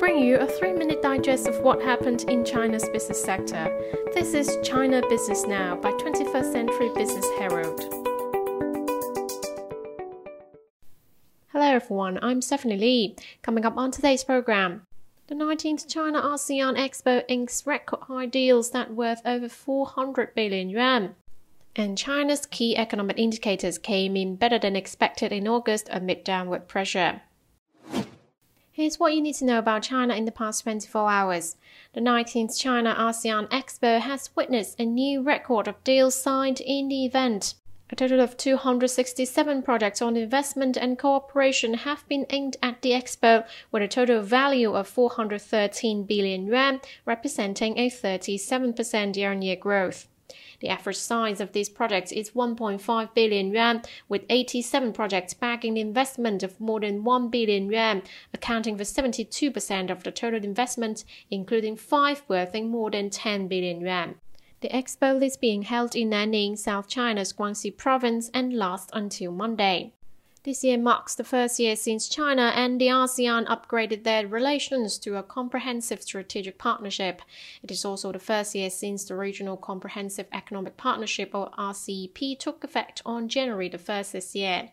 bring you a three minute digest of what happened in China's business sector. This is China Business Now by 21st Century Business Herald. Hello everyone, I'm Stephanie Lee. Coming up on today's program. The 19th China ASEAN Expo inks record high deals that worth over 400 billion yuan. And China's key economic indicators came in better than expected in August amid downward pressure. Here's what you need to know about China in the past 24 hours. The 19th China ASEAN Expo has witnessed a new record of deals signed in the event. A total of 267 projects on investment and cooperation have been inked at the expo, with a total value of 413 billion yuan, representing a 37% year-on-year growth. The average size of these projects is 1.5 billion yuan, with 87 projects backing the investment of more than 1 billion yuan, accounting for 72% of the total investment, including five worth more than 10 billion yuan. The expo is being held in Nanning, South China's Guangxi province, and lasts until Monday. This year marks the first year since China and the ASEAN upgraded their relations to a comprehensive strategic partnership. It is also the first year since the Regional Comprehensive Economic Partnership or RCEP took effect on January the 1st this year.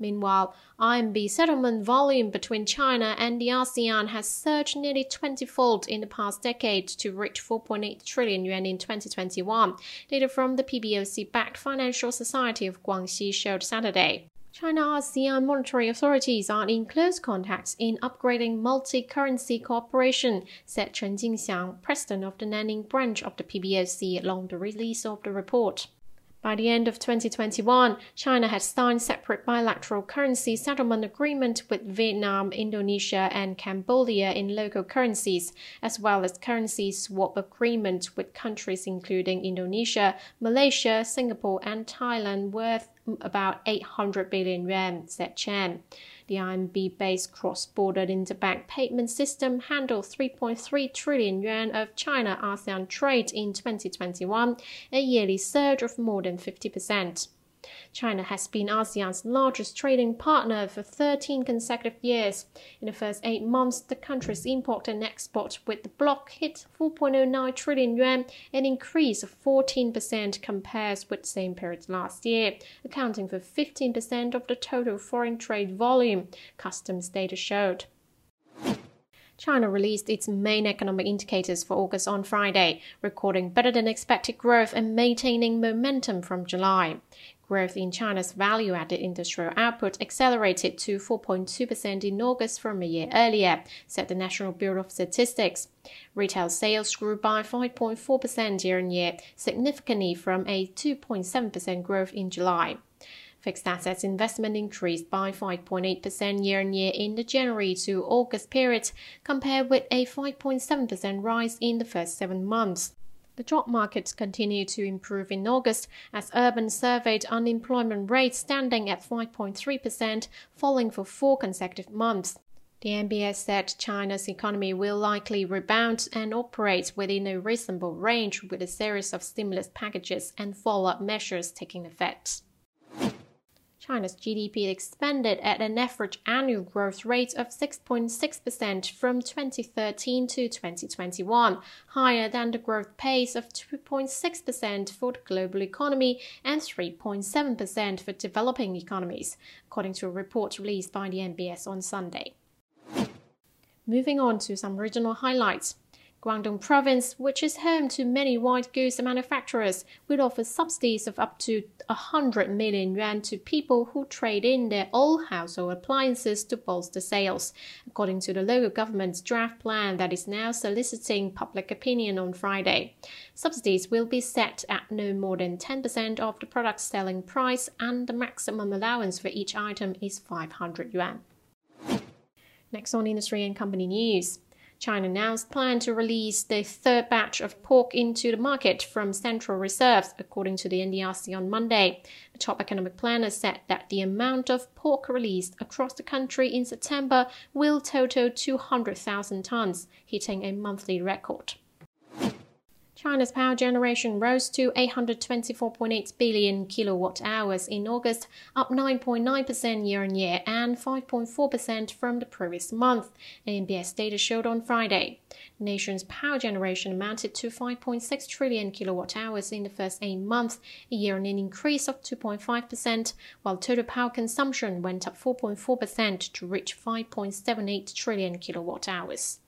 Meanwhile, RMB settlement volume between China and the ASEAN has surged nearly 20-fold in the past decade to reach 4.8 trillion yuan in 2021. Data from the PBOC-backed Financial Society of Guangxi showed Saturday. China ASEAN monetary authorities are in close contact in upgrading multi-currency cooperation, said Chen Jingxiang, president of the Nanning branch of the PBOC, along the release of the report. By the end of 2021, China had signed separate bilateral currency settlement agreement with Vietnam, Indonesia, and Cambodia in local currencies, as well as currency swap agreement with countries including Indonesia, Malaysia, Singapore, and Thailand worth about 800 billion yuan, said Chen. The RMB-based cross-border interbank payment system handled 3.3 trillion yuan of China-ASEAN trade in 2021, a yearly surge of more than 50%. China has been ASEAN's largest trading partner for 13 consecutive years. In the first eight months, the country's import and export with the bloc hit 4.09 trillion yuan, an increase of 14% compared with the same period last year, accounting for 15% of the total foreign trade volume, customs data showed. China released its main economic indicators for August on Friday, recording better than expected growth and maintaining momentum from July. Growth in China's value added industrial output accelerated to 4.2% in August from a year earlier, said the National Bureau of Statistics. Retail sales grew by 5.4% year on year, significantly from a 2.7% growth in July. Fixed assets investment increased by 5.8% year on year in the January to August period, compared with a 5.7% rise in the first seven months. The job market continued to improve in August as Urban surveyed unemployment rate standing at 5.3%, falling for four consecutive months. The NBS said China's economy will likely rebound and operate within a reasonable range with a series of stimulus packages and follow-up measures taking effect. China's GDP expanded at an average annual growth rate of 6.6% from 2013 to 2021, higher than the growth pace of 2.6% for the global economy and 3.7% for developing economies, according to a report released by the NBS on Sunday. Moving on to some regional highlights. Guangdong Province, which is home to many white goods manufacturers, will offer subsidies of up to 100 million yuan to people who trade in their old household appliances to bolster sales, according to the local government's draft plan that is now soliciting public opinion on Friday. Subsidies will be set at no more than 10% of the product's selling price, and the maximum allowance for each item is 500 yuan. Next on industry and company news. China announced plan to release the third batch of pork into the market from central reserves, according to the NDRC on Monday. The top economic planner said that the amount of pork released across the country in September will total 200,000 tons, hitting a monthly record. China's power generation rose to 824.8 billion kilowatt hours in August, up 9.9% year on year and 5.4% from the previous month, NBS data showed on Friday. The nation's power generation amounted to 5.6 trillion kilowatt hours in the first eight months, a year on an increase of 2.5%, while total power consumption went up 4.4% to reach 5.78 trillion kilowatt hours.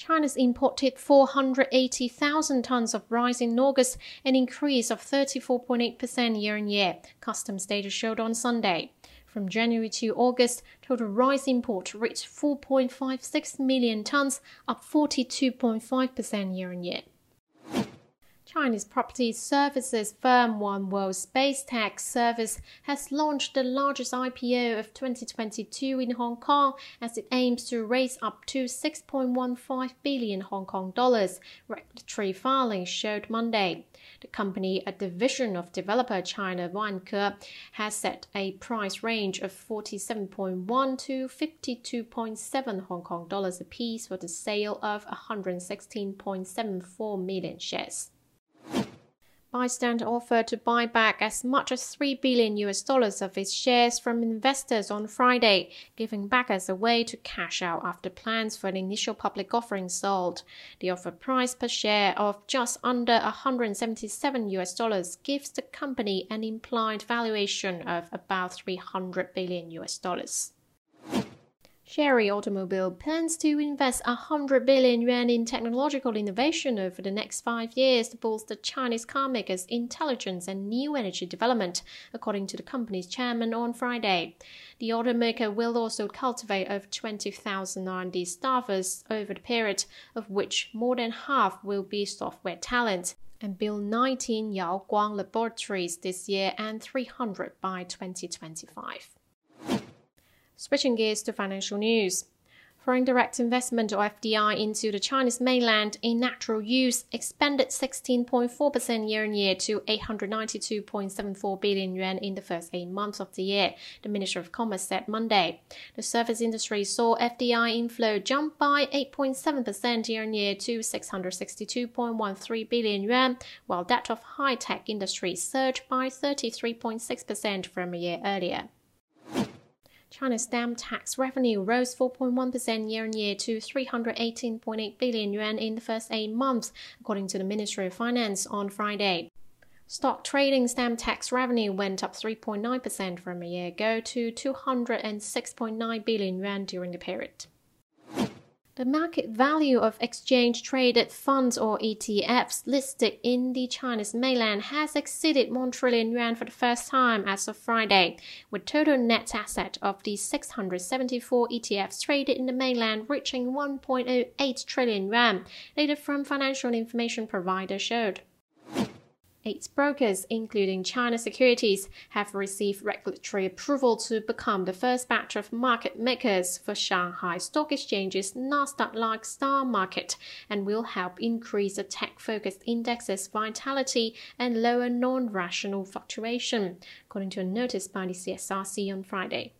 China's imported 480,000 tons of rice in August, an increase of 34.8% year on year, customs data showed on Sunday. From January to August, total rice import reached 4.56 million tons, up 42.5% year on year. Chinese property services firm Onewo Space Tech Service has launched the largest IPO of 2022 in Hong Kong as it aims to raise up to 6.15 billion Hong Kong dollars, regulatory filings showed Monday. The company, a division of developer China Vanke, has set a price range of 47.1 to 52.7 Hong Kong dollars apiece for the sale of 116.74 million shares. ByteDance offered to buy back as much as 3 billion US dollars of its shares from investors on Friday, giving backers a way to cash out after plans for an initial public offering sold. The offer price per share of just under 177 US dollars gives the company an implied valuation of about 300 billion US dollars. Chery Automobile plans to invest 100 billion yuan in technological innovation over the next five years to bolster Chinese carmakers' intelligence and new energy development, according to the company's chairman on Friday. The automaker will also cultivate over 20,000 R&D staffers over the period, of which more than half will be software talent and build 19 Yao Guang laboratories this year and 300 by 2025. Switching gears to financial news. Foreign direct investment or FDI into the Chinese mainland in natural use expanded 16.4% year on year to 892.74 billion yuan in the first eight months of the year, the Minister of Commerce said Monday. The service industry saw FDI inflow jump by 8.7% year on year to 662.13 billion yuan, while that of high tech industry surged by 33.6% from a year earlier. China's stamp tax revenue rose 4.1% year on year to 318.8 billion yuan in the first eight months, according to the Ministry of Finance on Friday. Stock trading stamp tax revenue went up 3.9% from a year ago to 206.9 billion yuan during the period. The market value of exchange traded funds or ETFs listed in the Chinese mainland has exceeded 1 trillion yuan for the first time as of Friday, with total net asset of the 674 ETFs traded in the mainland reaching 1.08 trillion yuan, data from financial information provider showed. Eight brokers, including China Securities, have received regulatory approval to become the first batch of market makers for Shanghai Stock Exchange's Nasdaq-like star market and will help increase the tech-focused index's vitality and lower non-rational fluctuation, according to a notice by the CSRC on Friday.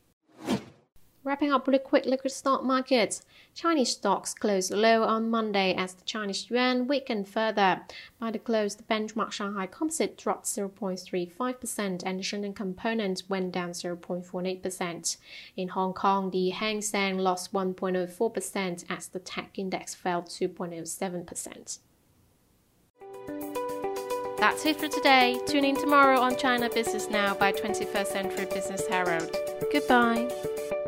Wrapping up with a quick look at stock markets. Chinese stocks closed low on Monday as the Chinese yuan weakened further. By the close, the benchmark Shanghai Composite dropped 0.35% and the Shenzhen Component went down 0.48%. In Hong Kong, the Hang Seng lost 1.04% as the tech index fell 2.07%. That's it for today. Tune in tomorrow on China Business Now by 21st Century Business Herald. Goodbye.